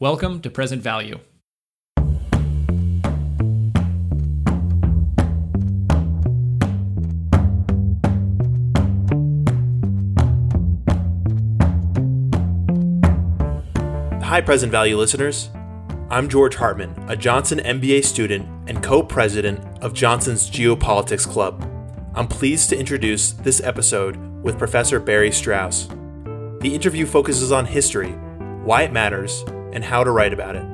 Welcome to Present Value. Hi, Present Value listeners. I'm George Hartman, a Johnson MBA student and co president of Johnson's Geopolitics Club. I'm pleased to introduce this episode with Professor Barry Strauss. The interview focuses on history, why it matters, and how to write about it.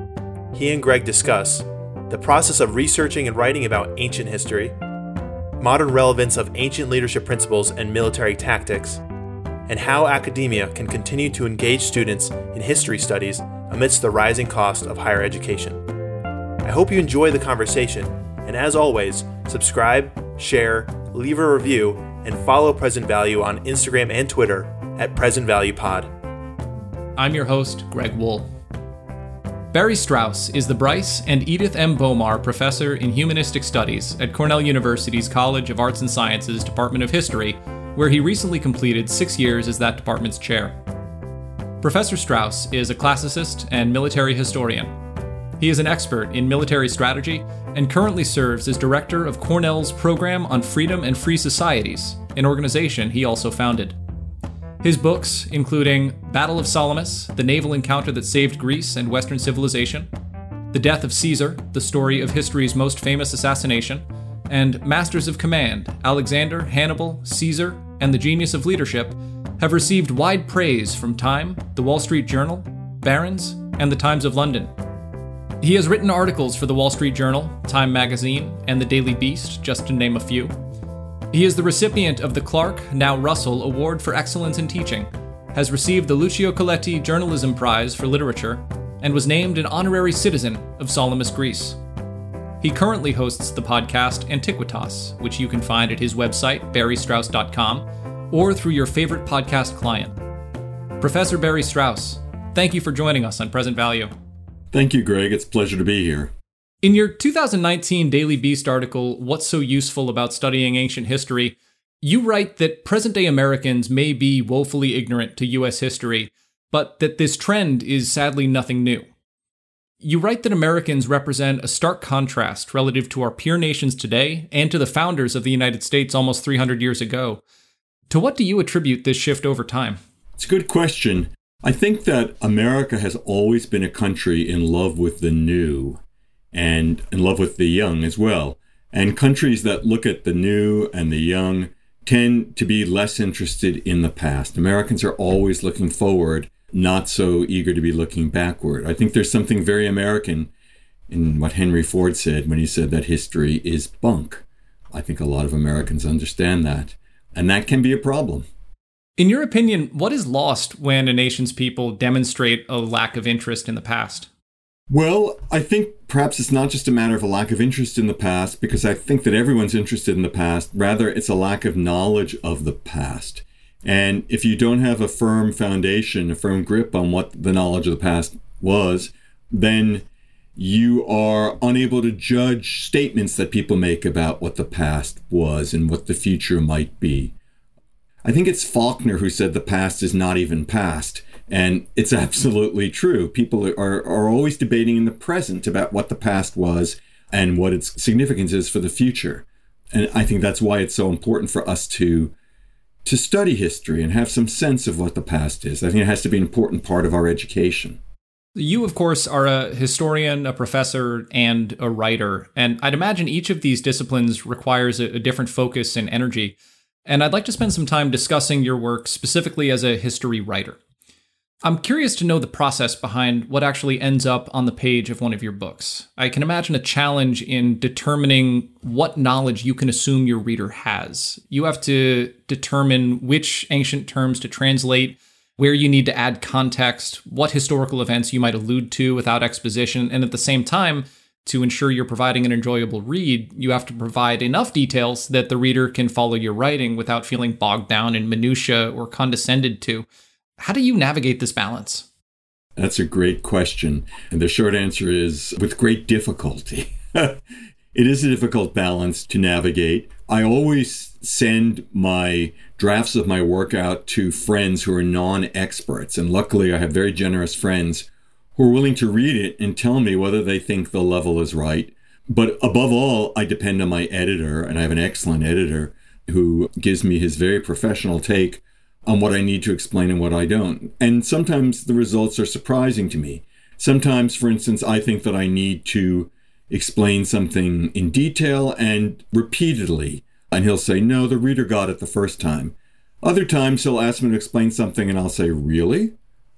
He and Greg discuss the process of researching and writing about ancient history, modern relevance of ancient leadership principles and military tactics, and how academia can continue to engage students in history studies amidst the rising cost of higher education. I hope you enjoy the conversation, and as always, subscribe, share, leave a review, and follow Present Value on Instagram and Twitter at Present Value Pod. I'm your host, Greg Wool. Barry Strauss is the Bryce and Edith M. Bowmar Professor in Humanistic Studies at Cornell University's College of Arts and Sciences Department of History, where he recently completed six years as that department's chair. Professor Strauss is a classicist and military historian. He is an expert in military strategy and currently serves as director of Cornell's Program on Freedom and Free Societies, an organization he also founded. His books, including Battle of Salamis, the naval encounter that saved Greece and Western civilization, The Death of Caesar, the story of history's most famous assassination, and Masters of Command, Alexander, Hannibal, Caesar, and the Genius of Leadership, have received wide praise from Time, The Wall Street Journal, Barron's, and The Times of London. He has written articles for The Wall Street Journal, Time Magazine, and The Daily Beast, just to name a few. He is the recipient of the Clark, now Russell, Award for Excellence in Teaching, has received the Lucio Colletti Journalism Prize for Literature, and was named an honorary citizen of Salamis, Greece. He currently hosts the podcast Antiquitas, which you can find at his website, barrystrauss.com, or through your favorite podcast client. Professor Barry Strauss, thank you for joining us on Present Value. Thank you, Greg. It's a pleasure to be here. In your 2019 Daily Beast article, What's So Useful About Studying Ancient History, you write that present day Americans may be woefully ignorant to US history, but that this trend is sadly nothing new. You write that Americans represent a stark contrast relative to our peer nations today and to the founders of the United States almost 300 years ago. To what do you attribute this shift over time? It's a good question. I think that America has always been a country in love with the new and in love with the young as well. And countries that look at the new and the young tend to be less interested in the past. Americans are always looking forward, not so eager to be looking backward. I think there's something very American in what Henry Ford said when he said that history is bunk. I think a lot of Americans understand that. And that can be a problem. In your opinion, what is lost when a nation's people demonstrate a lack of interest in the past? Well, I think perhaps it's not just a matter of a lack of interest in the past, because I think that everyone's interested in the past. Rather, it's a lack of knowledge of the past. And if you don't have a firm foundation, a firm grip on what the knowledge of the past was, then you are unable to judge statements that people make about what the past was and what the future might be. I think it's Faulkner who said the past is not even past. And it's absolutely true. People are, are always debating in the present about what the past was and what its significance is for the future. And I think that's why it's so important for us to to study history and have some sense of what the past is. I think it has to be an important part of our education. You, of course, are a historian, a professor, and a writer. And I'd imagine each of these disciplines requires a, a different focus and energy. And I'd like to spend some time discussing your work specifically as a history writer. I'm curious to know the process behind what actually ends up on the page of one of your books. I can imagine a challenge in determining what knowledge you can assume your reader has. You have to determine which ancient terms to translate, where you need to add context, what historical events you might allude to without exposition, and at the same time, to ensure you're providing an enjoyable read, you have to provide enough details that the reader can follow your writing without feeling bogged down in minutia or condescended to. How do you navigate this balance? That's a great question. And the short answer is with great difficulty. it is a difficult balance to navigate. I always send my drafts of my work out to friends who are non experts. And luckily, I have very generous friends who are willing to read it and tell me whether they think the level is right. But above all, I depend on my editor, and I have an excellent editor who gives me his very professional take on what I need to explain and what I don't. And sometimes the results are surprising to me. Sometimes, for instance, I think that I need to explain something in detail and repeatedly, and he'll say, No, the reader got it the first time. Other times he'll ask me to explain something, and I'll say, Really?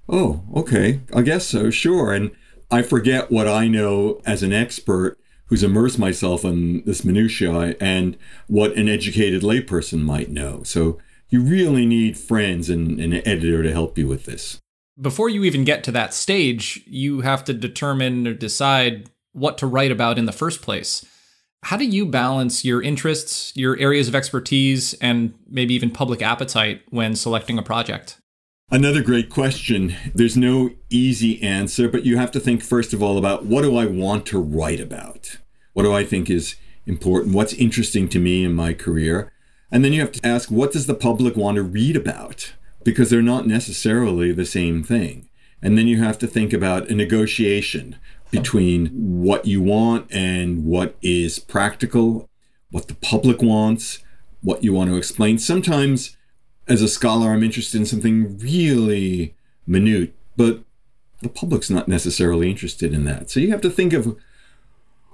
Oh, okay, I guess so, sure. And I forget what I know as an expert who's immersed myself in this minutiae and what an educated layperson might know. So you really need friends and an editor to help you with this. Before you even get to that stage, you have to determine or decide what to write about in the first place. How do you balance your interests, your areas of expertise, and maybe even public appetite when selecting a project? Another great question. There's no easy answer, but you have to think first of all about what do I want to write about? What do I think is important? What's interesting to me in my career? And then you have to ask what does the public want to read about? Because they're not necessarily the same thing. And then you have to think about a negotiation between what you want and what is practical, what the public wants, what you want to explain. Sometimes, as a scholar, I'm interested in something really minute, but the public's not necessarily interested in that. So you have to think of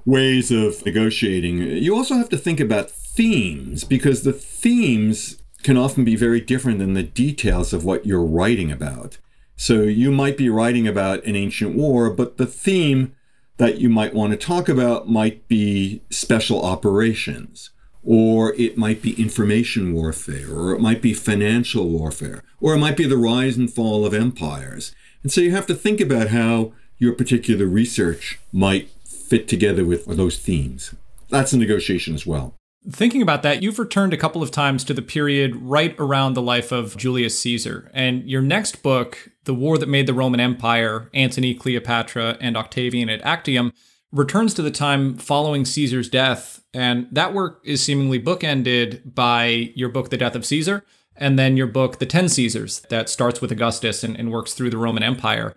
ways of negotiating. You also have to think about themes because the themes can often be very different than the details of what you're writing about. So you might be writing about an ancient war, but the theme that you might want to talk about might be special operations, or it might be information warfare, or it might be financial warfare, or it might be the rise and fall of empires. And so you have to think about how your particular research might fit together with those themes. That's a negotiation as well. Thinking about that, you've returned a couple of times to the period right around the life of Julius Caesar. And your next book, The War That Made the Roman Empire Antony, Cleopatra, and Octavian at Actium, returns to the time following Caesar's death. And that work is seemingly bookended by your book, The Death of Caesar, and then your book, The Ten Caesars, that starts with Augustus and, and works through the Roman Empire.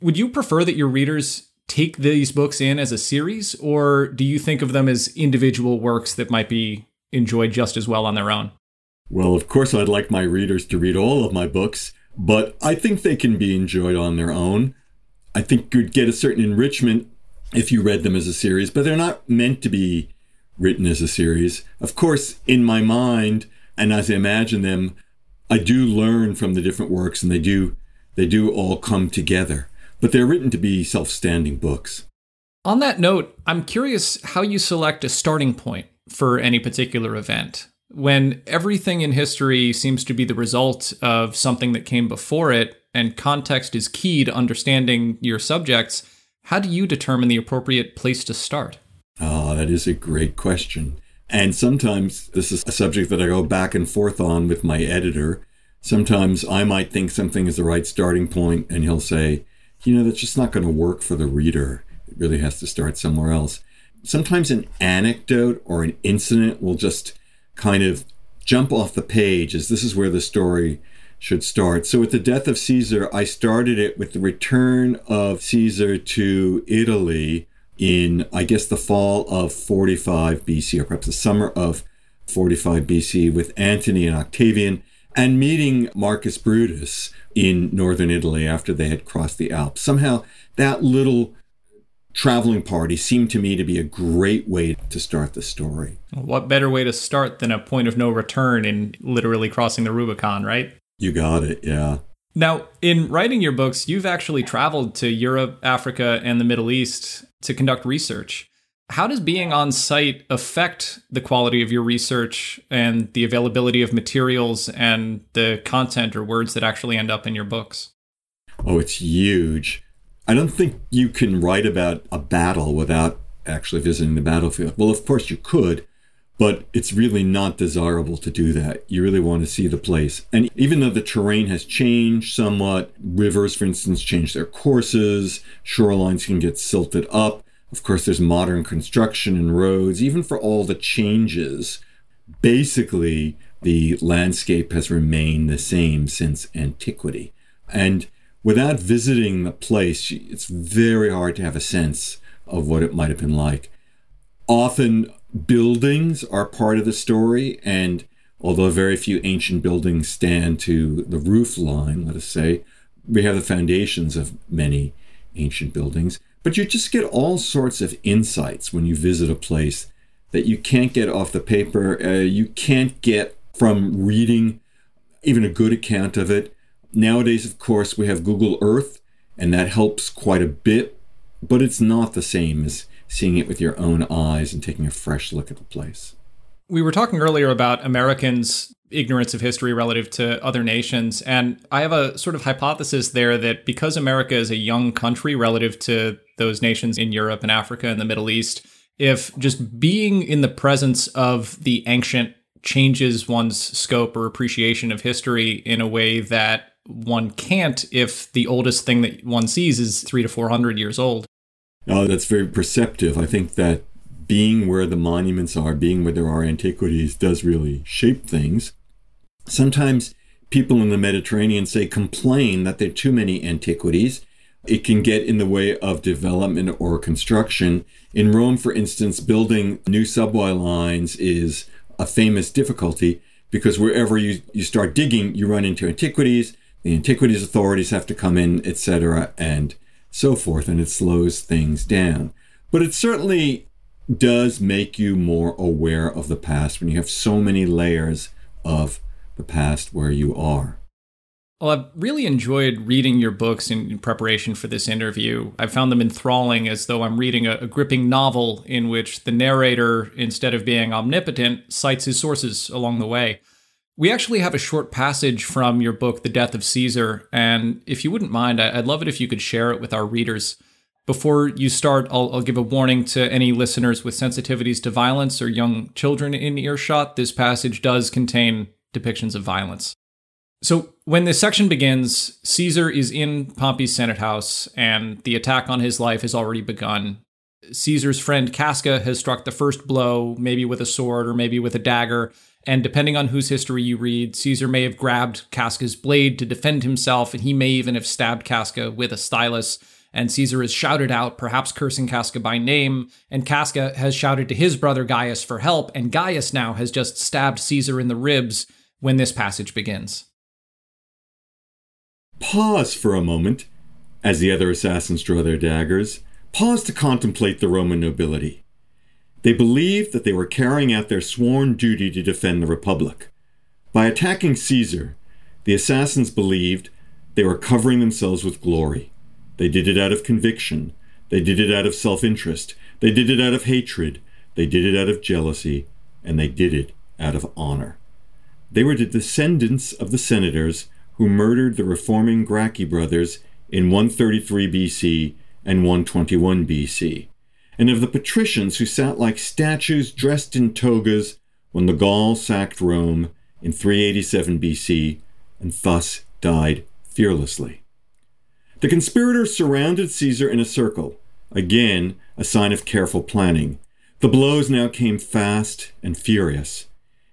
Would you prefer that your readers take these books in as a series, or do you think of them as individual works that might be enjoyed just as well on their own? Well, of course, I'd like my readers to read all of my books, but I think they can be enjoyed on their own. I think you'd get a certain enrichment if you read them as a series, but they're not meant to be written as a series. Of course, in my mind, and as I imagine them, I do learn from the different works and they do they do all come together but they're written to be self standing books. On that note, I'm curious how you select a starting point for any particular event. When everything in history seems to be the result of something that came before it, and context is key to understanding your subjects, how do you determine the appropriate place to start? Ah, oh, that is a great question. And sometimes this is a subject that I go back and forth on with my editor. Sometimes I might think something is the right starting point, and he'll say, you know, that's just not going to work for the reader. It really has to start somewhere else. Sometimes an anecdote or an incident will just kind of jump off the page as this is where the story should start. So, with the death of Caesar, I started it with the return of Caesar to Italy in, I guess, the fall of 45 BC, or perhaps the summer of 45 BC, with Antony and Octavian, and meeting Marcus Brutus, in northern Italy after they had crossed the Alps. Somehow that little traveling party seemed to me to be a great way to start the story. What better way to start than a point of no return in literally crossing the Rubicon, right? You got it, yeah. Now, in writing your books, you've actually traveled to Europe, Africa, and the Middle East to conduct research. How does being on site affect the quality of your research and the availability of materials and the content or words that actually end up in your books? Oh, it's huge. I don't think you can write about a battle without actually visiting the battlefield. Well, of course you could, but it's really not desirable to do that. You really want to see the place. And even though the terrain has changed somewhat, rivers, for instance, change their courses, shorelines can get silted up, of course, there's modern construction and roads, even for all the changes. Basically, the landscape has remained the same since antiquity. And without visiting the place, it's very hard to have a sense of what it might have been like. Often, buildings are part of the story, and although very few ancient buildings stand to the roof line, let us say, we have the foundations of many ancient buildings. But you just get all sorts of insights when you visit a place that you can't get off the paper, uh, you can't get from reading even a good account of it. Nowadays, of course, we have Google Earth, and that helps quite a bit, but it's not the same as seeing it with your own eyes and taking a fresh look at the place. We were talking earlier about Americans' ignorance of history relative to other nations. And I have a sort of hypothesis there that because America is a young country relative to those nations in Europe and Africa and the Middle East, if just being in the presence of the ancient changes one's scope or appreciation of history in a way that one can't if the oldest thing that one sees is three to four hundred years old. Oh, that's very perceptive. I think that being where the monuments are, being where there are antiquities, does really shape things. Sometimes people in the Mediterranean say complain that there are too many antiquities. It can get in the way of development or construction. In Rome, for instance, building new subway lines is a famous difficulty because wherever you, you start digging, you run into antiquities. The antiquities authorities have to come in, etc., and so forth, and it slows things down. But it certainly does make you more aware of the past when you have so many layers of the past where you are. Well, I've really enjoyed reading your books in, preparation for this interview. I found them enthralling as though I'm reading a, a, gripping novel in which the narrator, instead of being omnipotent, cites his sources along the way. We actually have a short passage from your book, The Death of Caesar, and if you wouldn't mind, I'd love it if you could share it with our readers. Before you start, I'll, I'll give a warning to any listeners with sensitivities to violence or young children in earshot. This passage does contain depictions of violence. So, when this section begins, Caesar is in Pompey's Senate house, and the attack on his life has already begun. Caesar's friend Casca has struck the first blow, maybe with a sword or maybe with a dagger. And depending on whose history you read, Caesar may have grabbed Casca's blade to defend himself, and he may even have stabbed Casca with a stylus. And Caesar is shouted out, perhaps cursing Casca by name. And Casca has shouted to his brother Gaius for help, and Gaius now has just stabbed Caesar in the ribs when this passage begins. Pause for a moment as the other assassins draw their daggers. Pause to contemplate the Roman nobility. They believed that they were carrying out their sworn duty to defend the Republic. By attacking Caesar, the assassins believed they were covering themselves with glory. They did it out of conviction. They did it out of self interest. They did it out of hatred. They did it out of jealousy. And they did it out of honor. They were the descendants of the senators who murdered the reforming Gracchi brothers in 133 BC and 121 BC, and of the patricians who sat like statues dressed in togas when the Gauls sacked Rome in 387 BC and thus died fearlessly. The conspirators surrounded Caesar in a circle, again a sign of careful planning. The blows now came fast and furious.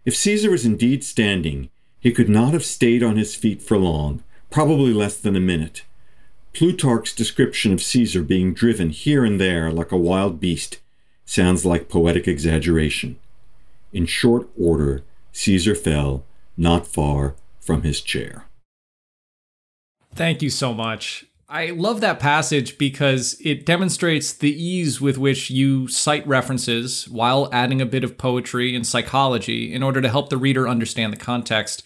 If Caesar was indeed standing, he could not have stayed on his feet for long, probably less than a minute. Plutarch's description of Caesar being driven here and there like a wild beast sounds like poetic exaggeration. In short order, Caesar fell not far from his chair. Thank you so much. I love that passage because it demonstrates the ease with which you cite references while adding a bit of poetry and psychology in order to help the reader understand the context.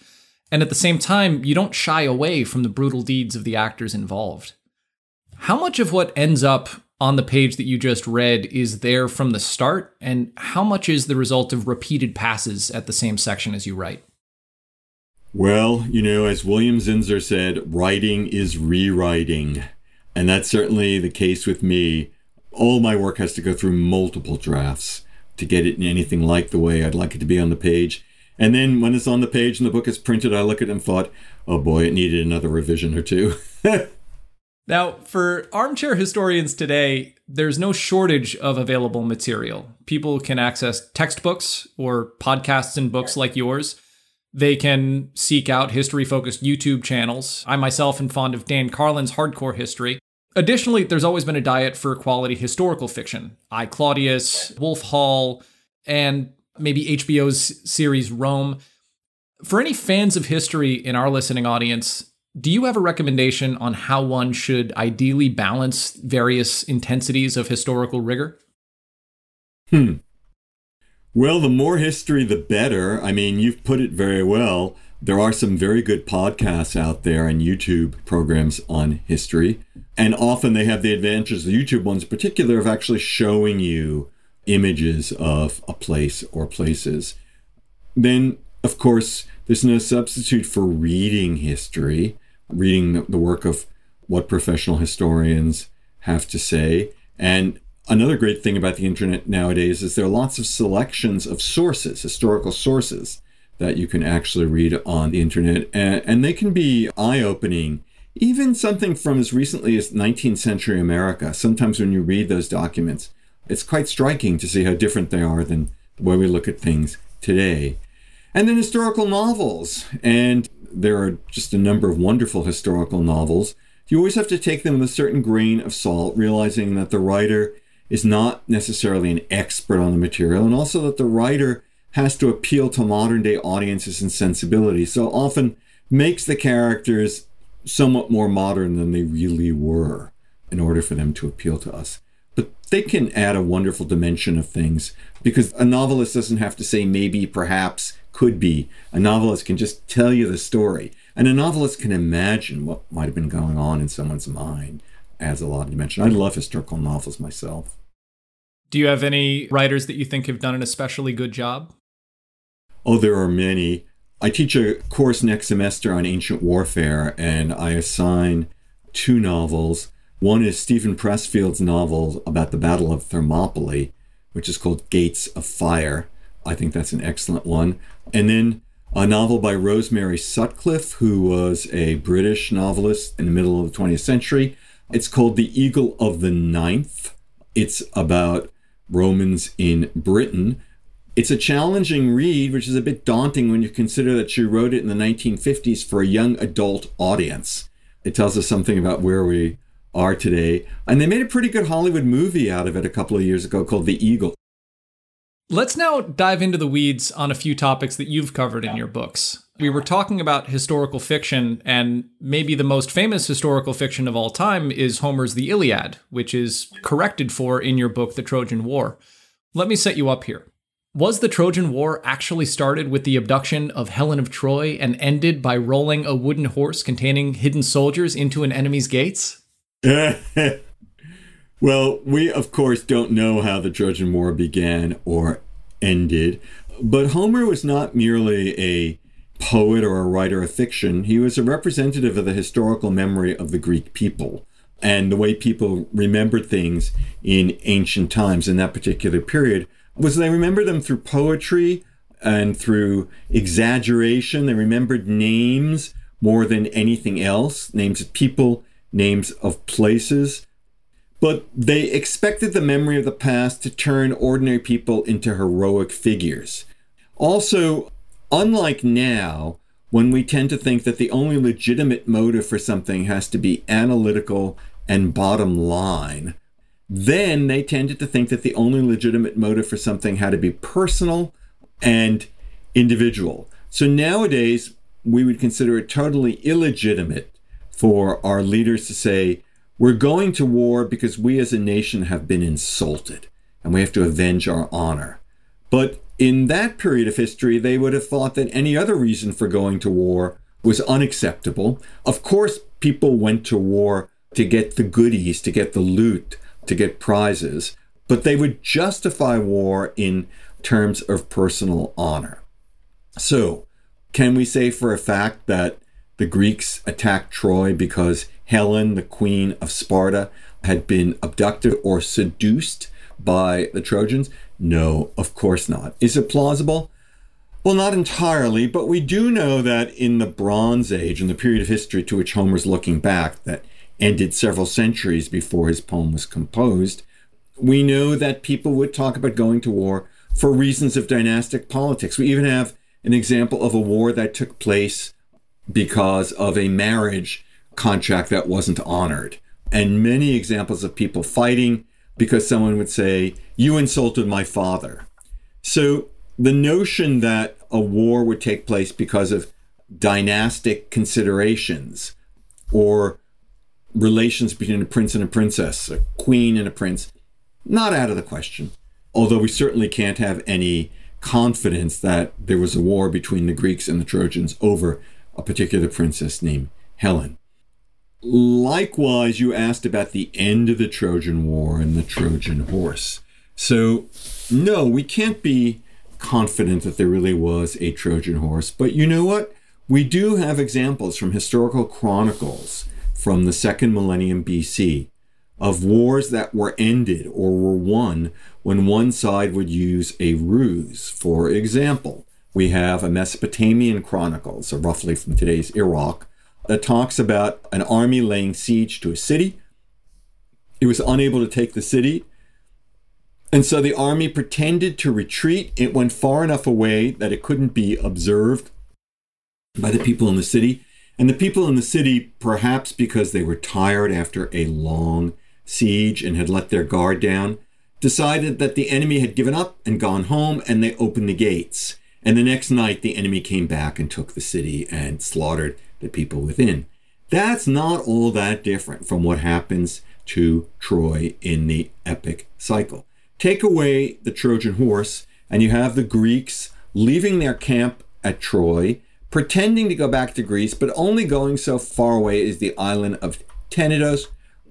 And at the same time, you don't shy away from the brutal deeds of the actors involved. How much of what ends up on the page that you just read is there from the start, and how much is the result of repeated passes at the same section as you write? Well, you know, as William Zinsser said, writing is rewriting. And that's certainly the case with me. All my work has to go through multiple drafts to get it in anything like the way I'd like it to be on the page. And then when it's on the page and the book is printed, I look at it and thought, oh boy, it needed another revision or two. now, for armchair historians today, there's no shortage of available material. People can access textbooks or podcasts and books like yours They can seek out history focused YouTube channels. I myself am fond of Dan Carlin's Hardcore History. Additionally, there's always been a diet for quality historical fiction. I, Claudius, Wolf Hall, and maybe HBO's series Rome. For any fans of history in our listening audience, do you have a recommendation on how one should ideally balance various intensities of historical rigor? Hmm. Well, the more history, the better. I mean, you've put it very well. There are some very good podcasts out there and YouTube programs on history. And often they have the advantages, the YouTube ones in particular, of actually showing you images of a place or places. Then, of course, there's no substitute for reading history, reading the work of what professional historians have to say. And another great thing about the internet nowadays is there are lots of selections of sources, historical sources, that you can actually read on the internet. And, and they can be eye opening. Even something from as recently as 19th century America, sometimes when you read those documents, it's quite striking to see how different they are than the way we look at things today. And then historical novels. And there are just a number of wonderful historical novels. You always have to take them with a certain grain of salt, realizing that the writer is not necessarily an expert on the material, and also that the writer has to appeal to modern day audiences and sensibilities. So often makes the characters somewhat more modern than they really were in order for them to appeal to us but they can add a wonderful dimension of things because a novelist doesn't have to say maybe, perhaps, could be. A novelist can just tell you the story. And a novelist can imagine what might have been going on in someone's mind. Adds a lot of dimension. I love historical novels myself. Do you have any writers that you think have done an especially good job? Oh, there are many. I teach a course next semester on ancient warfare, and I assign two novels one is Steven Pressfield's novel about the Battle of Thermopylae, which is called Gates of Fire. I think that's an excellent one. And then a novel by Rosemary Sutcliff, who was a British novelist in the middle of the 20th century. It's called The Eagle of the Ninth. It's about Romans in Britain. It's a challenging read, which is a bit daunting when you consider that she wrote it in the 1950s for a young adult audience. It tells us something about where we are today. And they made a pretty good Hollywood movie out of it a couple of years ago called The Eagle. Let's now dive into the weeds on a few topics that you've covered in your books. We were talking about historical fiction, and maybe the most famous historical fiction of all time is Homer's The Iliad, which is corrected for in your book, The Trojan War. Let me set you up here. Was the Trojan War actually started with the abduction of Helen of Troy and ended by rolling a wooden horse containing hidden soldiers into an enemy's gates? well, we of course don't know how the Trojan War began or ended, but Homer was not merely a poet or a writer of fiction, he was a representative of the historical memory of the Greek people and the way people remembered things in ancient times in that particular period was they remembered them through poetry and through exaggeration. They remembered names more than anything else, names of people names of places, but they expected the memory of the past to turn ordinary people into heroic figures. Also, unlike now, when we tend to think that the only legitimate motive for something has to be analytical and bottom line, then they tended to think that the only legitimate motive for something had to be personal and individual. So nowadays, we would consider it totally illegitimate for our leaders to say, we're going to war because we as a nation have been insulted and we have to avenge our honor. But in that period of history, they would have thought that any other reason for going to war was unacceptable. Of course, people went to war to get the goodies, to get the loot, to get prizes, but they would justify war in terms of personal honor. So, can we say for a fact that the Greeks attacked Troy because Helen, the queen of Sparta, had been abducted or seduced by the Trojans? No, of course not. Is it plausible? Well, not entirely, but we do know that in the Bronze Age, in the period of history to which Homer's looking back, that ended several centuries before his poem was composed, we know that people would talk about going to war for reasons of dynastic politics. We even have an example of a war that took place because of a marriage contract that wasn't honored. And many examples of people fighting because someone would say, You insulted my father. So the notion that a war would take place because of dynastic considerations or relations between a prince and a princess, a queen and a prince, not out of the question. Although we certainly can't have any confidence that there was a war between the Greeks and the Trojans over a particular princess named Helen. Likewise, you asked about the end of the Trojan War and the Trojan horse. So, no, we can't be confident that there really was a Trojan horse. But you know what? We do have examples from historical chronicles from the second millennium BC of wars that were ended or were won when one side would use a ruse. For example, we have a Mesopotamian chronicles, so roughly from today's Iraq, that talks about an army laying siege to a city. It was unable to take the city. And so the army pretended to retreat. It went far enough away that it couldn't be observed by the people in the city. And the people in the city, perhaps because they were tired after a long siege and had let their guard down, decided that the enemy had given up and gone home, and they opened the gates. And the next night, the enemy came back and took the city and slaughtered the people within. That's not all that different from what happens to Troy in the epic cycle. Take away the Trojan horse, and you have the Greeks leaving their camp at Troy, pretending to go back to Greece, but only going so far away as the island of Tenedos,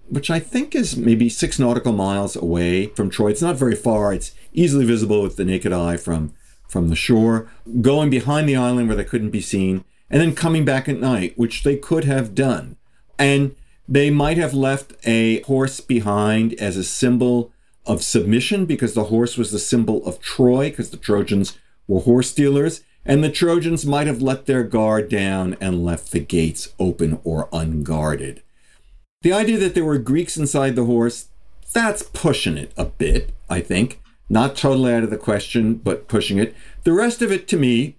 which I think is maybe six nautical miles away from Troy. It's not very far. It's easily visible with the naked eye from, from the shore, going behind the island where they couldn't be seen, and then coming back at night, which they could have done. And they might have left a horse behind as a symbol of submission because the horse was the symbol of Troy, because the Trojans were horse dealers. And the Trojans might have let their guard down and left the gates open or unguarded. The idea that there were Greeks inside the horse, that's pushing it a bit, I think. Not totally out of the question, but pushing it. The rest of it, to me,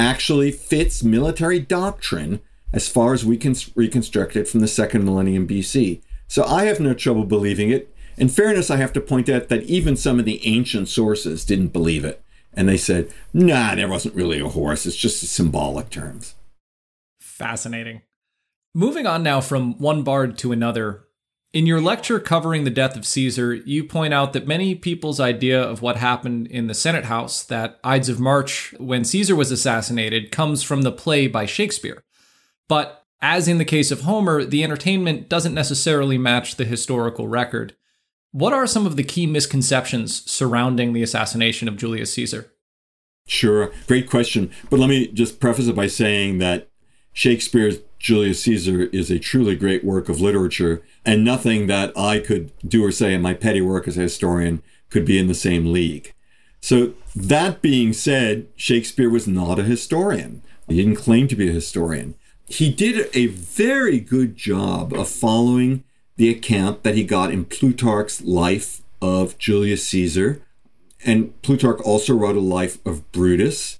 actually fits military doctrine as far as we can reconstruct it from the second millennium BC. So I have no trouble believing it. In fairness, I have to point out that even some of the ancient sources didn't believe it. And they said, nah, there wasn't really a horse. It's just symbolic terms. Fascinating. Moving on now from one bard to another, in your lecture covering the death of Caesar, you point out that many people's idea of what happened in the Senate House, that Ides of March, when Caesar was assassinated, comes from the play by Shakespeare. But as in the case of Homer, the entertainment doesn't necessarily match the historical record. What are some of the key misconceptions surrounding the assassination of Julius Caesar? Sure, great question. But let me just preface it by saying that Shakespeare's Julius Caesar is a truly great work of literature, and nothing that I could do or say in my petty work as a historian could be in the same league. So, that being said, Shakespeare was not a historian. He didn't claim to be a historian. He did a very good job of following the account that he got in Plutarch's life of Julius Caesar. And Plutarch also wrote a life of Brutus.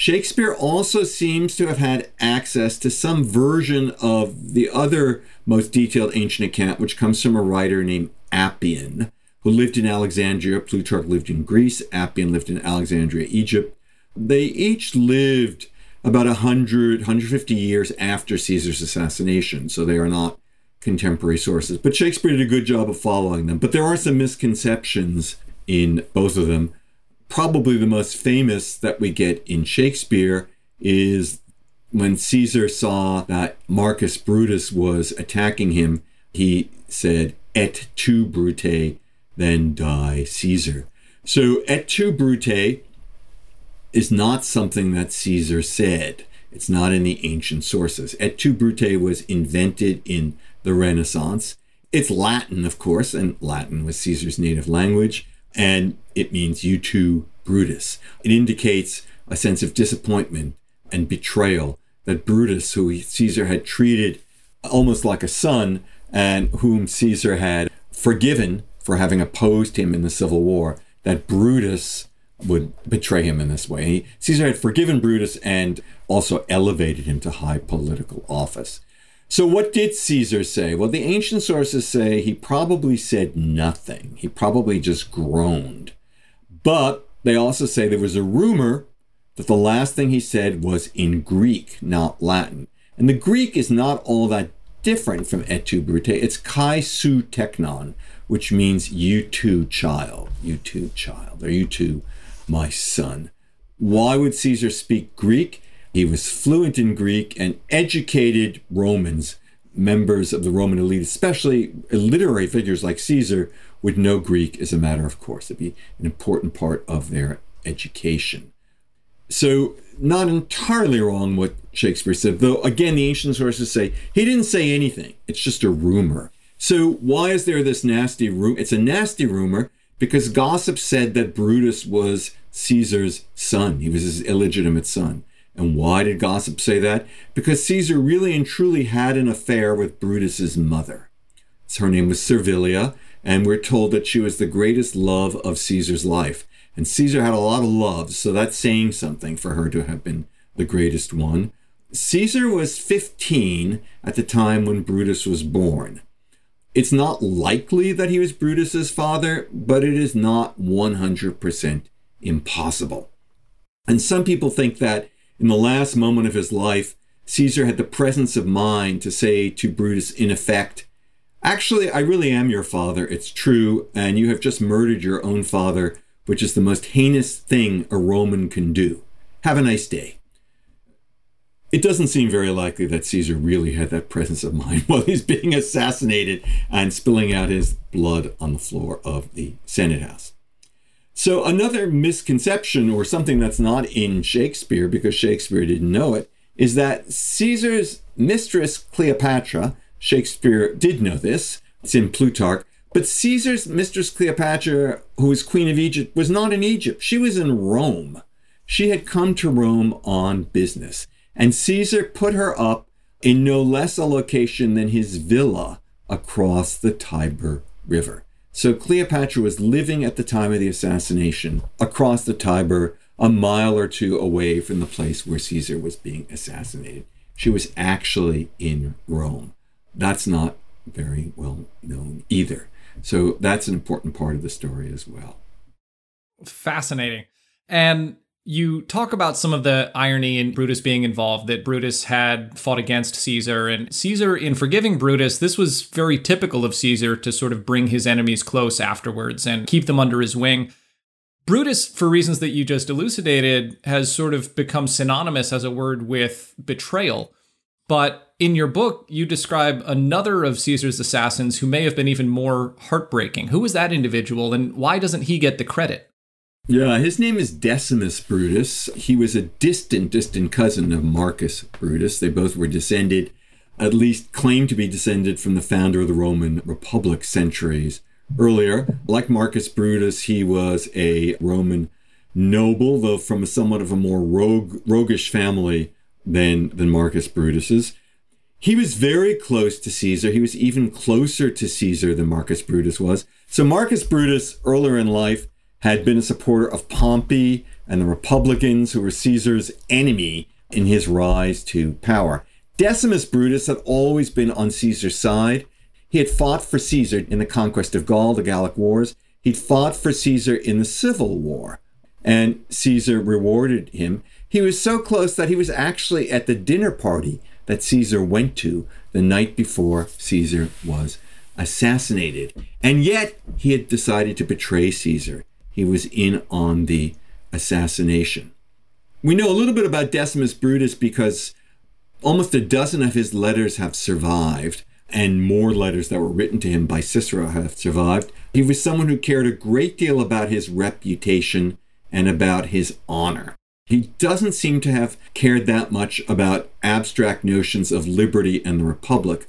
Shakespeare also seems to have had access to some version of the other most detailed ancient account, which comes from a writer named Appian, who lived in Alexandria. Plutarch lived in Greece, Appian lived in Alexandria, Egypt. They each lived about 100, 150 years after Caesar's assassination, so they are not contemporary sources. But Shakespeare did a good job of following them. But there are some misconceptions in both of them probably the most famous that we get in Shakespeare is when Caesar saw that Marcus Brutus was attacking him, he said, Et tu, Brute, then die Caesar. So, et tu, Brute is not something that Caesar said. It's not in the ancient sources. Et tu, Brute was invented in the Renaissance. It's Latin, of course, and Latin was Caesar's native language and it means you too, Brutus. It indicates a sense of disappointment and betrayal that Brutus, who Caesar had treated almost like a son, and whom Caesar had forgiven for having opposed him in the Civil War, that Brutus would betray him in this way. Caesar had forgiven Brutus and also elevated him to high political office. So, what did Caesar say? Well, the ancient sources say he probably said nothing. He probably just groaned. But they also say there was a rumor that the last thing he said was in Greek, not Latin. And the Greek is not all that different from et tu brute. It's kai su teknon, which means you too, child, you too, child, or you too, my son. Why would Caesar speak Greek? He was fluent in Greek and educated Romans, members of the Roman elite, especially literary figures like Caesar, would know Greek as a matter of course. It'd be an important part of their education. So, not entirely wrong what Shakespeare said, though again, the ancient sources say he didn't say anything. It's just a rumor. So, why is there this nasty rumor? It's a nasty rumor because gossip said that Brutus was Caesar's son, he was his illegitimate son. And why did gossip say that? Because Caesar really and truly had an affair with Brutus's mother. Her name was Servilia, and we're told that she was the greatest love of Caesar's life. And Caesar had a lot of loves, so that's saying something for her to have been the greatest one. Caesar was 15 at the time when Brutus was born. It's not likely that he was Brutus's father, but it is not 100% impossible. And some people think that in the last moment of his life, Caesar had the presence of mind to say to Brutus, in effect, Actually, I really am your father. It's true, and you have just murdered your own father, which is the most heinous thing a Roman can do. Have a nice day. It doesn't seem very likely that Caesar really had that presence of mind while he's being assassinated and spilling out his blood on the floor of the Senate House. So, another misconception, or something that's not in Shakespeare because Shakespeare didn't know it, is that Caesar's mistress Cleopatra, Shakespeare did know this, it's in Plutarch, but Caesar's mistress Cleopatra, who was queen of Egypt, was not in Egypt. She was in Rome. She had come to Rome on business, and Caesar put her up in no less a location than his villa across the Tiber River. So Cleopatra was living at the time of the assassination across the Tiber, a mile or two away from the place where Caesar was being assassinated. She was actually in Rome. That's not very well known either. So that's an important part of the story as well. Fascinating. And you talk about some of the irony in Brutus being involved, that Brutus had fought against Caesar. And Caesar, in forgiving Brutus, this was very typical of Caesar to sort of bring his enemies close afterwards and keep them under his wing. Brutus, for reasons that you just elucidated, has sort of become synonymous as a word with betrayal. But in your book, you describe another of Caesar's assassins who may have been even more heartbreaking. Who was that individual, and why doesn't he get the credit? Yeah, his name is Decimus Brutus. He was a distant, distant cousin of Marcus Brutus. They both were descended, at least claimed to be descended from the founder of the Roman Republic centuries earlier. Like Marcus Brutus, he was a Roman noble, though from a somewhat of a more rogue, roguish family than, than Marcus Brutus's. He was very close to Caesar. He was even closer to Caesar than Marcus Brutus was. So Marcus Brutus, earlier in life, had been a supporter of Pompey and the Republicans, who were Caesar's enemy in his rise to power. Decimus Brutus had always been on Caesar's side. He had fought for Caesar in the conquest of Gaul, the Gallic Wars. He'd fought for Caesar in the Civil War, and Caesar rewarded him. He was so close that he was actually at the dinner party that Caesar went to the night before Caesar was assassinated. And yet, he had decided to betray Caesar he was in on the assassination. We know a little bit about Decimus Brutus because almost a dozen of his letters have survived, and more letters that were written to him by Cicero have survived. He was someone who cared a great deal about his reputation and about his honor. He doesn't seem to have cared that much about abstract notions of liberty and the republic.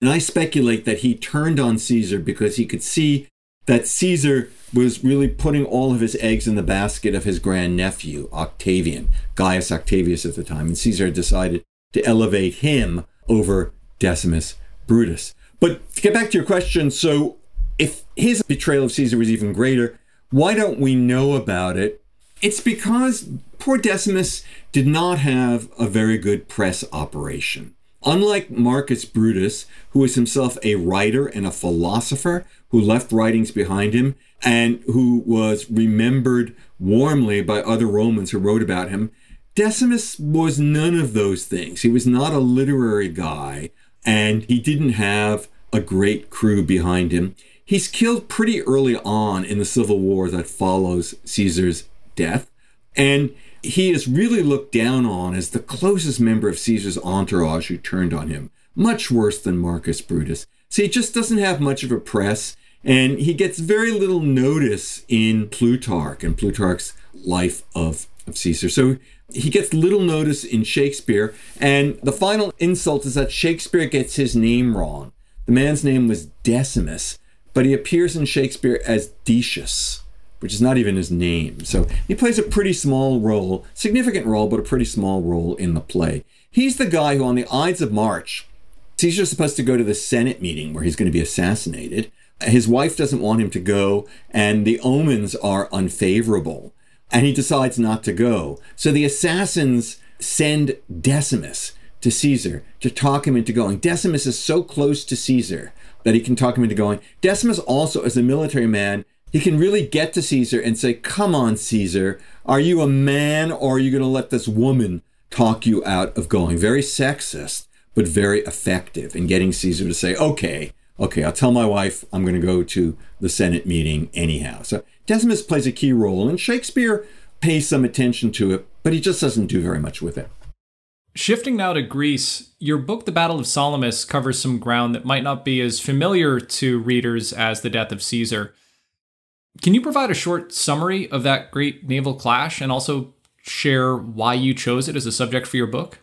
And I speculate that he turned on Caesar because he could see that Caesar was really putting all of his eggs in the basket of his grandnephew, Octavian, Gaius Octavius at the time. And Caesar decided to elevate him over Decimus Brutus. But to get back to your question, so if his betrayal of Caesar was even greater, Why don't we know about it? It's because poor Decimus did not have a very good press operation. Unlike Marcus Brutus, who was himself a writer and a philosopher who left writings behind him and who was remembered warmly by other Romans who wrote about him, Decimus was none of those things. He was not a literary guy and he didn't have a great crew behind him. He's killed pretty early on in the civil war that follows Caesar's death. And he is really looked down on as the closest member of Caesar's entourage who turned on him, much worse than Marcus Brutus. So he just doesn't have much of a press, and he gets very little notice in Plutarch and Plutarch's life of, of Caesar. So he gets little notice in Shakespeare, and the final insult is that Shakespeare gets his name wrong. The man's name was Decimus, but he appears in Shakespeare as Decius which is not even his name. So he plays a pretty small role, significant role, but a pretty small role in the play. He's the guy who, on the Ides of March, Caesar's supposed to go to the Senate meeting where he's going to be assassinated. His wife doesn't want him to go, and the omens are unfavorable, and he decides not to go. So the assassins send Decimus to Caesar to talk him into going. Decimus is so close to Caesar that he can talk him into going. Decimus also, as a military man, he can really get to Caesar and say, Come on, Caesar, are you a man or are you going to let this woman talk you out of going? Very sexist, but very effective in getting Caesar to say, Okay, okay, I'll tell my wife I'm going to go to the Senate meeting anyhow. So Decimus plays a key role, and Shakespeare pays some attention to it, but he just doesn't do very much with it. Shifting now to Greece, your book, The Battle of Salamis, covers some ground that might not be as familiar to readers as the death of Caesar. Can you provide a short summary of that great naval clash and also share why you chose it as a subject for your book?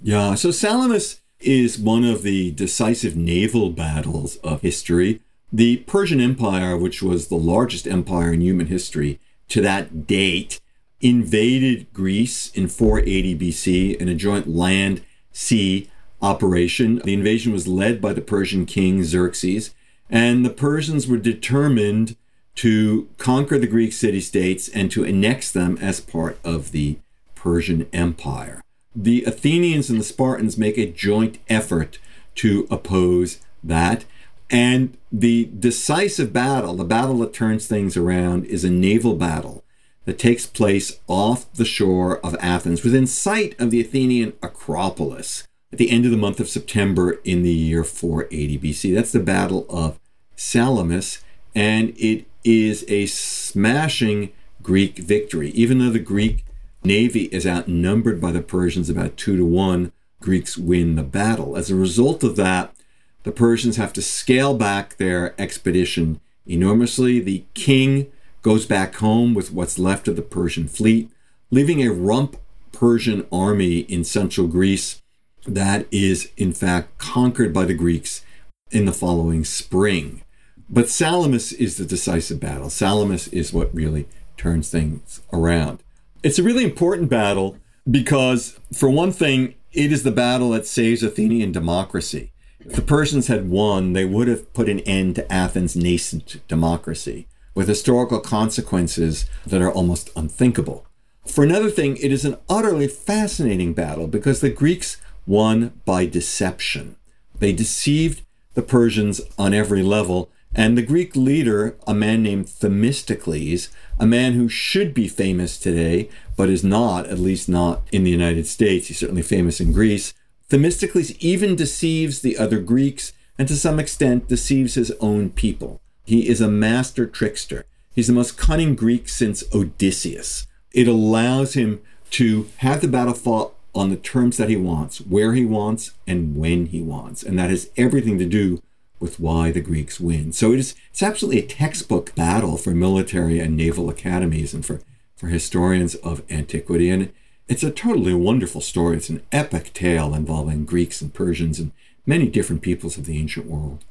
Yeah, so Salamis is one of the decisive naval battles of history. The Persian Empire, which was the largest empire in human history to that date, invaded Greece in 480 BC in a joint land sea operation. The invasion was led by the Persian king Xerxes, and the Persians were determined to conquer the Greek city states and to annex them as part of the Persian Empire. The Athenians and the Spartans make a joint effort to oppose that. And the decisive battle, the battle that turns things around, is a naval battle that takes place off the shore of Athens, within sight of the Athenian Acropolis, at the end of the month of September in the year 480 BC. That's the Battle of Salamis, and it is a smashing Greek victory. Even though the Greek navy is outnumbered by the Persians about two to one, Greeks win the battle. As a result of that, the Persians have to scale back their expedition enormously. The king goes back home with what's left of the Persian fleet, leaving a rump Persian army in central Greece that is, in fact, conquered by the Greeks in the following spring. But Salamis is the decisive battle. Salamis is what really turns things around. It's a really important battle because, for one thing, it is the battle that saves Athenian democracy. If the Persians had won, they would have put an end to Athens' nascent democracy with historical consequences that are almost unthinkable. For another thing, it is an utterly fascinating battle because the Greeks won by deception. They deceived the Persians on every level and the Greek leader, a man named Themistocles, a man who should be famous today, but is not, at least not in the United States. He's certainly famous in Greece. Themistocles even deceives the other Greeks and to some extent deceives his own people. He is a master trickster. He's the most cunning Greek since Odysseus. It allows him to have the battle fought on the terms that he wants, where he wants, and when he wants. And that has everything to do with why the Greeks win. So it is it's absolutely a textbook battle for military and naval academies and for, for historians of antiquity. And it's a totally wonderful story. It's an epic tale involving Greeks and Persians and many different peoples of the ancient world.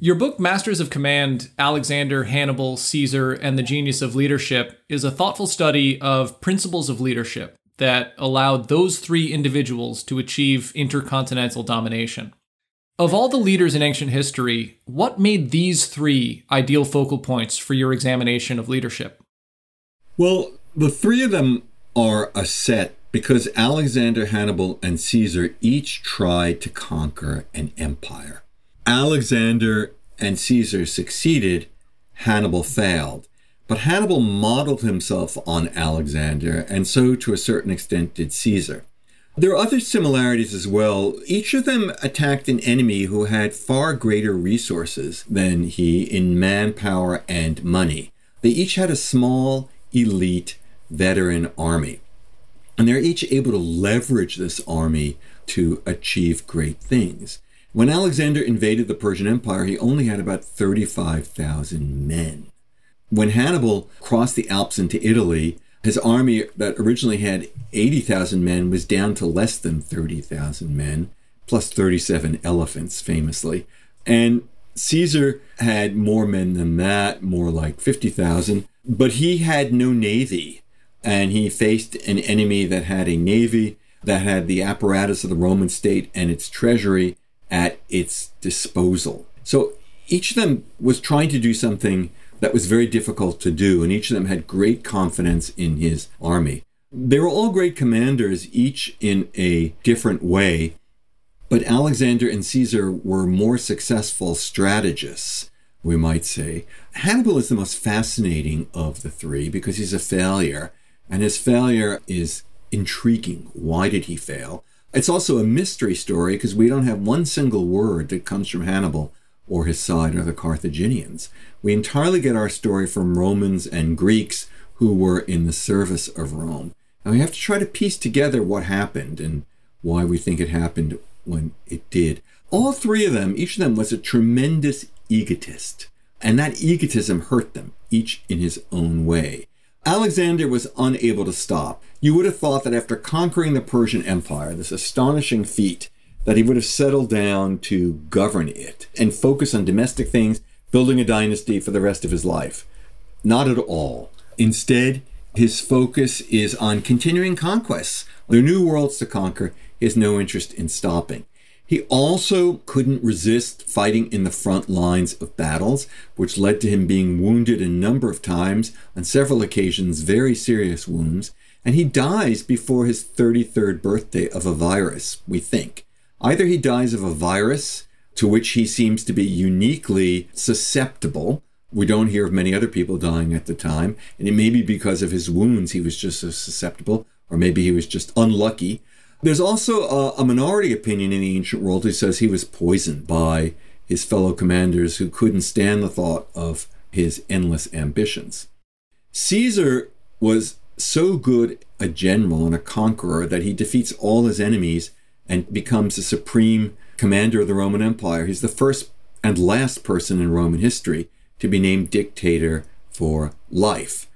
Your book, Masters of Command Alexander, Hannibal, Caesar, and the Genius of Leadership, is a thoughtful study of principles of leadership that allowed those three individuals to achieve intercontinental domination. Of all the leaders in ancient history, what made these three ideal focal points for your examination of leadership? Well, the three of them are a set because Alexander, Hannibal, and Caesar each tried to conquer an empire. Alexander and Caesar succeeded, Hannibal failed. But Hannibal modeled himself on Alexander, and so to a certain extent did Caesar. There are other similarities as well. Each of them attacked an enemy who had far greater resources than he in manpower and money. They each had a small, elite, veteran army. And they're each able to leverage this army to achieve great things. When Alexander invaded the Persian Empire, he only had about 35,000 men. When Hannibal crossed the Alps into Italy, his army that originally had 80,000 men was down to less than 30,000 men, plus 37 elephants, famously. And Caesar had more men than that, more like 50,000, but he had no navy. And he faced an enemy that had a navy, that had the apparatus of the Roman state and its treasury at its disposal. So each of them was trying to do something that was very difficult to do, and each of them had great confidence in his army. They were all great commanders, each in a different way, but Alexander and Caesar were more successful strategists, we might say. Hannibal is the most fascinating of the three because he's a failure, and his failure is intriguing. Why did he fail? It's also a mystery story because we don't have one single word that comes from Hannibal or his side or the Carthaginians. We entirely get our story from Romans and Greeks who were in the service of Rome. And we have to try to piece together what happened and why we think it happened when it did. All three of them, each of them was a tremendous egotist. And that egotism hurt them, each in his own way. Alexander was unable to stop. You would have thought that after conquering the Persian Empire, this astonishing feat, that he would have settled down to govern it and focus on domestic things, building a dynasty for the rest of his life. Not at all. Instead, his focus is on continuing conquests. There are new worlds to conquer. He has no interest in stopping. He also couldn't resist fighting in the front lines of battles, which led to him being wounded a number of times, on several occasions, very serious wounds. And he dies before his 33rd birthday of a virus, we think. Either he dies of a virus to which he seems to be uniquely susceptible. We don't hear of many other people dying at the time, and it may be because of his wounds he was just so susceptible, or maybe he was just unlucky. There's also a, a minority opinion in the ancient world who says he was poisoned by his fellow commanders who couldn't stand the thought of his endless ambitions. Caesar was so good a general and a conqueror that he defeats all his enemies and becomes the supreme commander of the Roman Empire. He's the first and last person in Roman history to be named dictator for life.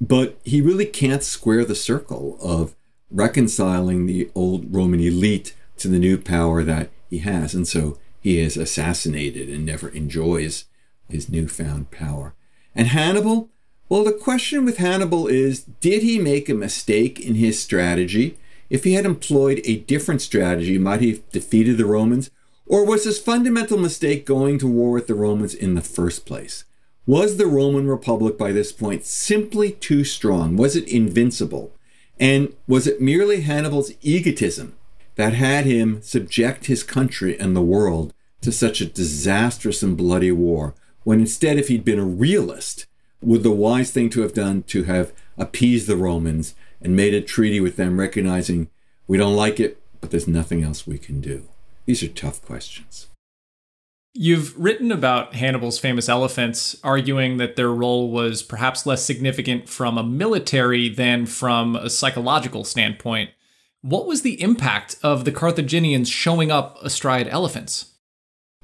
But he really can't square the circle of reconciling the old Roman elite to the new power that he has. And so he is assassinated and never enjoys his newfound power. And Hannibal, well, the question with Hannibal is did he make a mistake in his strategy? If he had employed a different strategy, might he have defeated the Romans? Or was his fundamental mistake going to war with the Romans in the first place? Was the Roman Republic by this point simply too strong? Was it invincible? And was it merely Hannibal's egotism that had him subject his country and the world to such a disastrous and bloody war, when instead, if he'd been a realist, would the wise thing to have done to have appeased the Romans and made a treaty with them, recognizing we don't like it, but there's nothing else we can do? These are tough questions. You've written about Hannibal's famous elephants, arguing that their role was perhaps less significant from a military than from a psychological standpoint. What was the impact of the Carthaginians showing up astride elephants?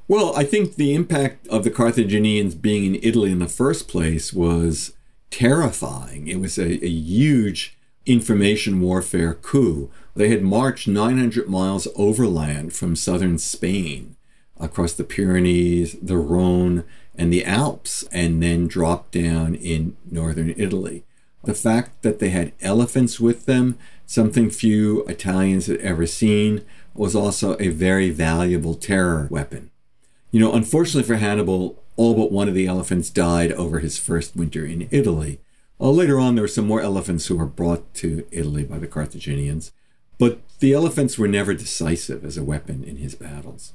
Well, I think the impact of the Carthaginians being in Italy in the first place was terrifying. It was a, a huge information warfare coup. They had marched 900 miles overland from southern Spain across the Pyrenees, the Rhone, and the Alps, and then dropped down in northern Italy. The fact that they had elephants with them, something few Italians had ever seen, was also a very valuable terror weapon. You know, unfortunately for Hannibal, all but one of the elephants died over his first winter in Italy. Well, later on, there were some more elephants who were brought to Italy by the Carthaginians, but the elephants were never decisive as a weapon in his battles.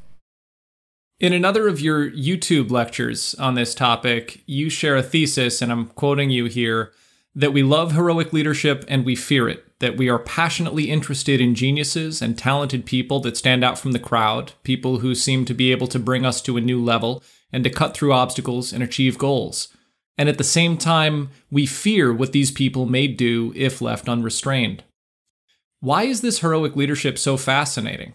In another of your YouTube lectures on this topic, you share a thesis, and I'm quoting you here that we love heroic leadership and we fear it, that we are passionately interested in geniuses and talented people that stand out from the crowd, people who seem to be able to bring us to a new level and to cut through obstacles and achieve goals. And at the same time, we fear what these people may do if left unrestrained. Why is this heroic leadership so fascinating?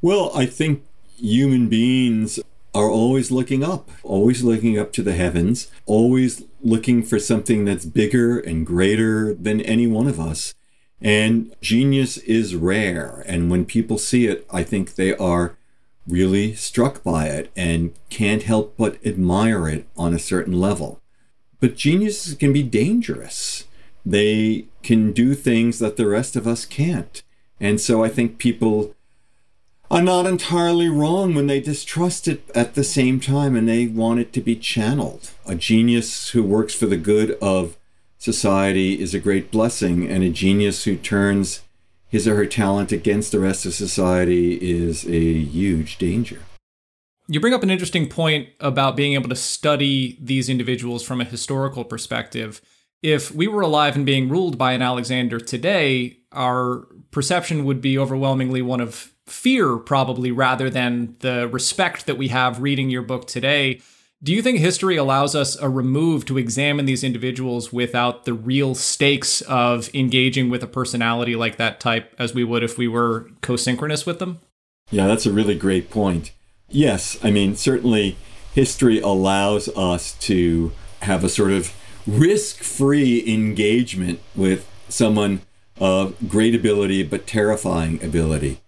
Well, I think human beings are always looking up, always looking up to the heavens, always looking for something that's bigger and greater than any one of us. And genius is rare. And when people see it, I think they are really struck by it and can't help but admire it on a certain level. But geniuses can be dangerous. They can do things that the rest of us can't. And so I think people are not entirely wrong when they distrust it at the same time and they want it to be channeled. A genius who works for the good of society is a great blessing, and a genius who turns his or her talent against the rest of society is a huge danger. You bring up an interesting point about being able to study these individuals from a historical perspective. If we were alive and being ruled by an Alexander today, our perception would be overwhelmingly one of fear, probably, rather than the respect that we have reading your book today. Do you think history allows us a remove to examine these individuals without the real stakes of engaging with a personality like that type as we would if we were co synchronous with them? Yeah, that's a really great point. Yes, I mean, certainly history allows us to have a sort of risk free engagement with someone of great ability but terrifying ability.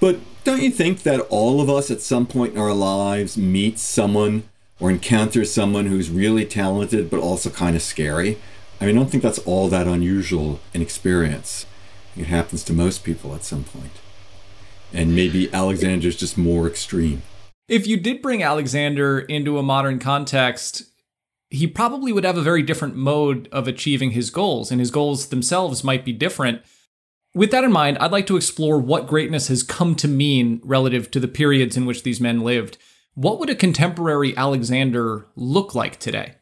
But don't you think that all of us at some point in our lives meet someone or encounter someone who's really talented but also kind of scary? I mean, I don't think that's all that unusual an experience. It happens to most people at some point. And maybe Alexander's just more extreme. If you did bring Alexander into a modern context, he probably would have a very different mode of achieving his goals, and his goals themselves might be different. With that in mind, I'd like to explore what greatness has come to mean relative to the periods in which these men lived. What would a contemporary Alexander look like today?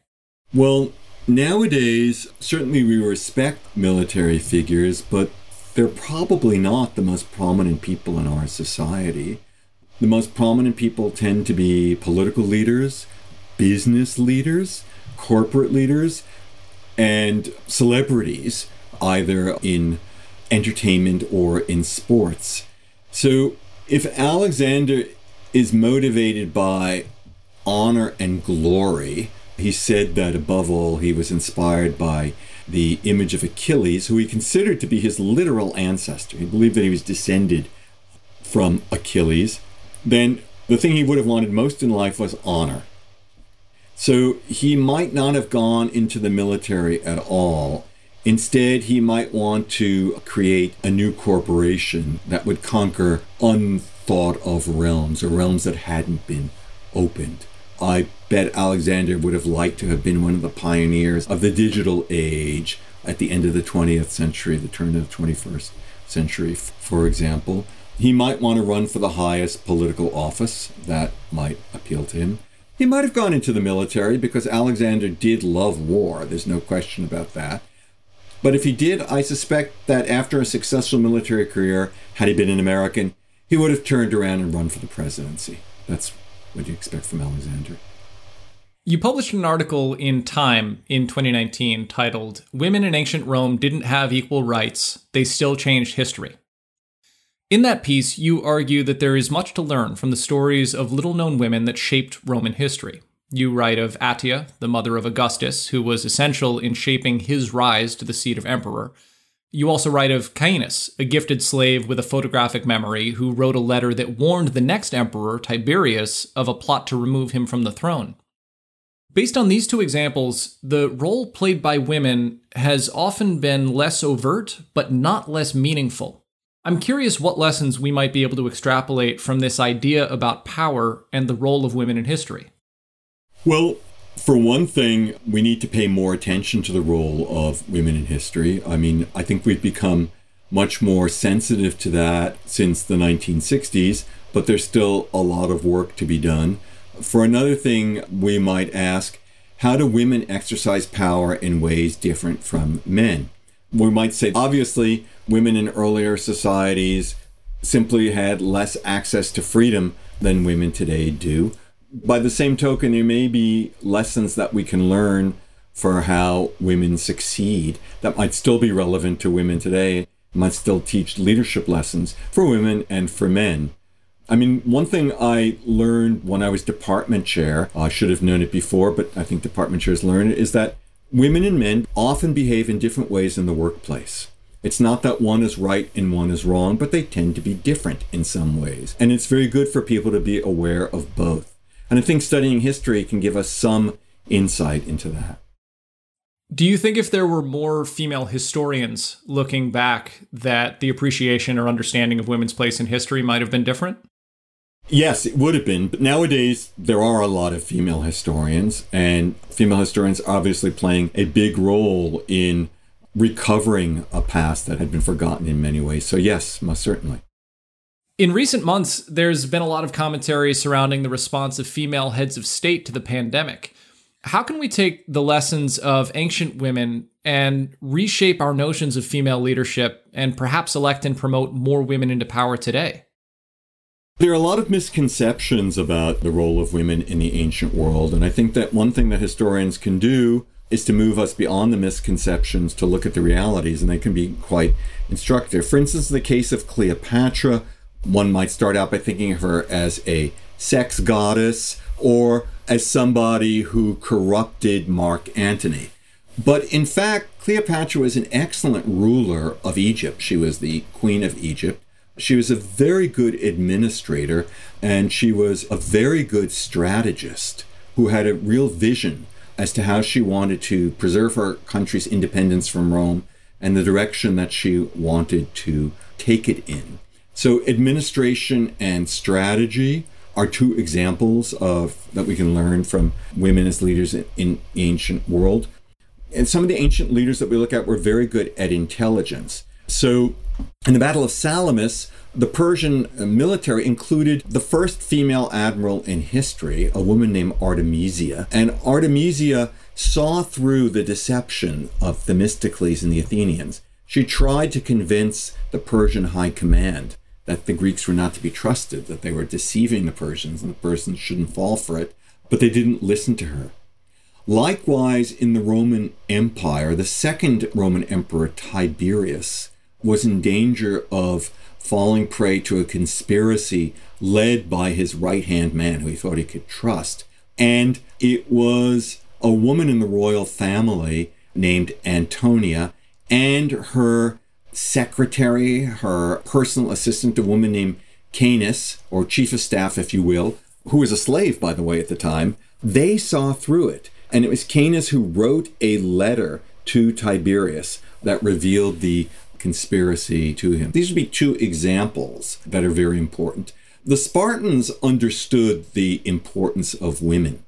Well, nowadays, certainly we respect military figures, but they're probably not the most prominent people in our society. The most prominent people tend to be political leaders, business leaders, corporate leaders, and celebrities, either in entertainment or in sports. So if Alexander is motivated by honor and glory, he said that above all he was inspired by the image of Achilles, who he considered to be his literal ancestor. He believed that he was descended from Achilles. Then the thing he would have wanted most in life was honor. So he might not have gone into the military at all Instead, he might want to create a new corporation that would conquer unthought of realms or realms that hadn't been opened. I bet Alexander would have liked to have been one of the pioneers of the digital age at the end of the 20th century, the turn of the 21st century, for example. He might want to run for the highest political office. That might appeal to him. He might have gone into the military because Alexander did love war. There's no question about that. But if he did, I suspect that after a successful military career, had he been an American, he would have turned around and run for the presidency. That's what you expect from Alexander. You published an article in Time in 2019 titled Women in Ancient Rome Didn't Have Equal Rights, They Still Changed History. In that piece, you argue that there is much to learn from the stories of little known women that shaped Roman history. You write of Attia, the mother of Augustus, who was essential in shaping his rise to the seat of emperor. You also write of Caenis, a gifted slave with a photographic memory who wrote a letter that warned the next emperor, Tiberius, of a plot to remove him from the throne. Based on these two examples, the role played by women has often been less overt, but not less meaningful. I'm curious what lessons we might be able to extrapolate from this idea about power and the role of women in history. Well, for one thing, we need to pay more attention to the role of women in history. I mean, I think we've become much more sensitive to that since the 1960s, but there's still a lot of work to be done. For another thing, we might ask how do women exercise power in ways different from men? We might say, obviously, women in earlier societies simply had less access to freedom than women today do. By the same token, there may be lessons that we can learn for how women succeed that might still be relevant to women today, might still teach leadership lessons for women and for men. I mean, one thing I learned when I was department chair, I should have known it before, but I think department chairs learn it, is that women and men often behave in different ways in the workplace. It's not that one is right and one is wrong, but they tend to be different in some ways. And it's very good for people to be aware of both. And I think studying history can give us some insight into that. Do you think if there were more female historians looking back, that the appreciation or understanding of women's place in history might have been different? Yes, it would have been. But nowadays, there are a lot of female historians, and female historians obviously playing a big role in recovering a past that had been forgotten in many ways. So, yes, most certainly. In recent months, there's been a lot of commentary surrounding the response of female heads of state to the pandemic. How can we take the lessons of ancient women and reshape our notions of female leadership and perhaps elect and promote more women into power today? There are a lot of misconceptions about the role of women in the ancient world, and I think that one thing that historians can do is to move us beyond the misconceptions to look at the realities, and they can be quite instructive. For instance, in the case of Cleopatra, one might start out by thinking of her as a sex goddess or as somebody who corrupted Mark Antony. But in fact, Cleopatra was an excellent ruler of Egypt. She was the queen of Egypt. She was a very good administrator and she was a very good strategist who had a real vision as to how she wanted to preserve her country's independence from Rome and the direction that she wanted to take it in. So, administration and strategy are two examples of that we can learn from women as leaders in, in ancient world. And some of the ancient leaders that we look at were very good at intelligence. So, in the Battle of Salamis, the Persian military included the first female admiral in history, a woman named Artemisia. And Artemisia saw through the deception of Themistocles and the Athenians. She tried to convince the Persian high command that the Greeks were not to be trusted, that they were deceiving the Persians and the Persians shouldn't fall for it, but they didn't listen to her. Likewise, in the Roman Empire, the second Roman emperor, Tiberius, was in danger of falling prey to a conspiracy led by his right hand man who he thought he could trust. And it was a woman in the royal family named Antonia and her secretary, her personal assistant, a woman named Caenis, or chief of staff, if you will, who was a slave, by the way, at the time. They saw through it. And it was Caenis who wrote a letter to Tiberius that revealed the conspiracy to him. These would be two examples that are very important. The Spartans understood the importance of women.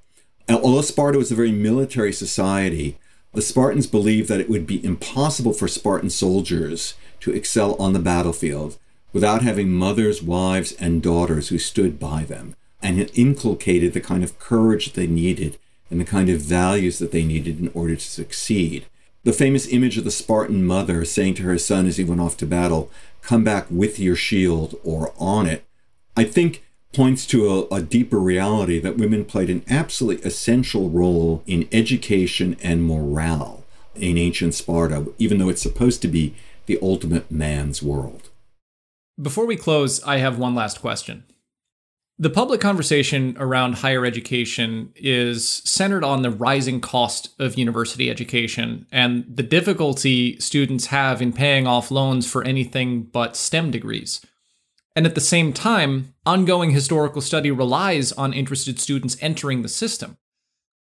Although Sparta was a very military society, the Spartans believed that it would be impossible for Spartan soldiers to excel on the battlefield without having mothers, wives, and daughters who stood by them. And it inculcated the kind of courage that they needed and the kind of values that they needed in order to succeed. The famous image of the Spartan mother saying to her son as he went off to battle, Come back with your shield or on it, I think points to a, a, deeper reality that women played an absolutely essential role in education and morale in ancient Sparta, even though it's supposed to be the ultimate man's world. Before we close, I have one last question. The public conversation around higher education is centered on the rising cost of university education and the difficulty students have in paying off loans for anything but STEM degrees. And at the same time, ongoing historical study relies on interested students entering the system.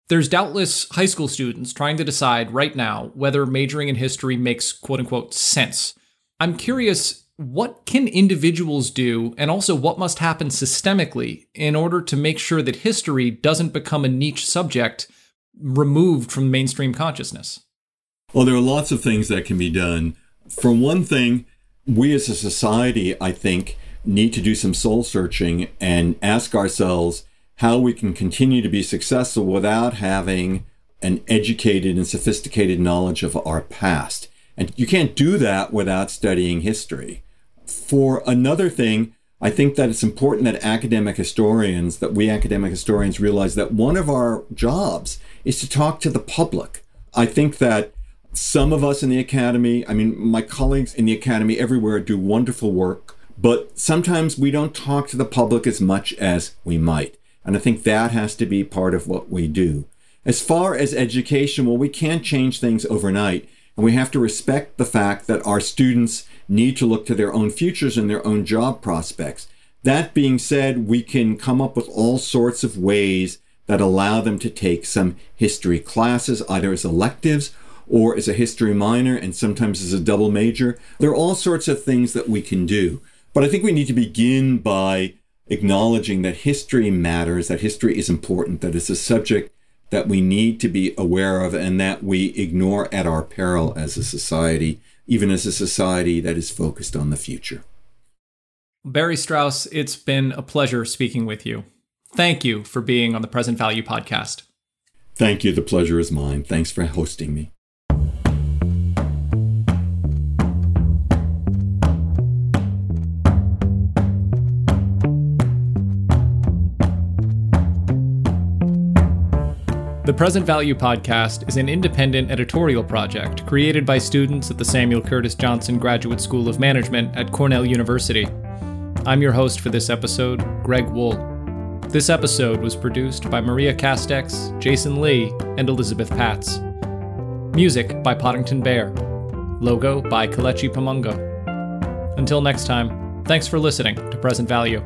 There's doubtless high school students trying to decide right now whether majoring in history makes quote unquote sense. I'm curious what can individuals do, and also what must happen systemically in order to make sure that history doesn't become a niche subject removed from mainstream consciousness? Well, there are lots of things that can be done. For one thing, we as a society, I think, need to do some soul searching and ask ourselves how we can continue to be successful without having an educated and sophisticated knowledge of our past. And you can't do that without studying history. For another thing, I think that it's important that academic historians, that we academic historians realize that one of our jobs is to talk to the public. I think that some of us in the academy, I mean, my colleagues in the academy everywhere do wonderful work, but sometimes we don't talk to the public as much as we might. And I think that has to be part of what we do. As far as education, well, we can't change things overnight. And we have to respect the fact that our students need to look to their own futures and their own job prospects. That being said, we can come up with all sorts of ways that allow them to take some history classes, either as electives or as a history minor and sometimes as a double major. There are all sorts of things that we can do. But I think we need to begin by acknowledging that history matters, that history is important, that it's a subject that we need to be aware of and that we ignore at our peril as a society, even as a society that is focused on the future. Barry Strauss, it's been a pleasure speaking with you. Thank you for being on the Present Value podcast. Thank you. The pleasure is mine. Thanks for hosting me. The Present Value Podcast is an independent editorial project created by students at the Samuel Curtis Johnson Graduate School of Management at Cornell University. I'm your host for this episode, Greg Wool. This episode was produced by Maria Castex, Jason Lee, and Elizabeth Patz. Music by Poddington Bear. Logo by Kalechi Pamunga. Until next time, thanks for listening to Present Value.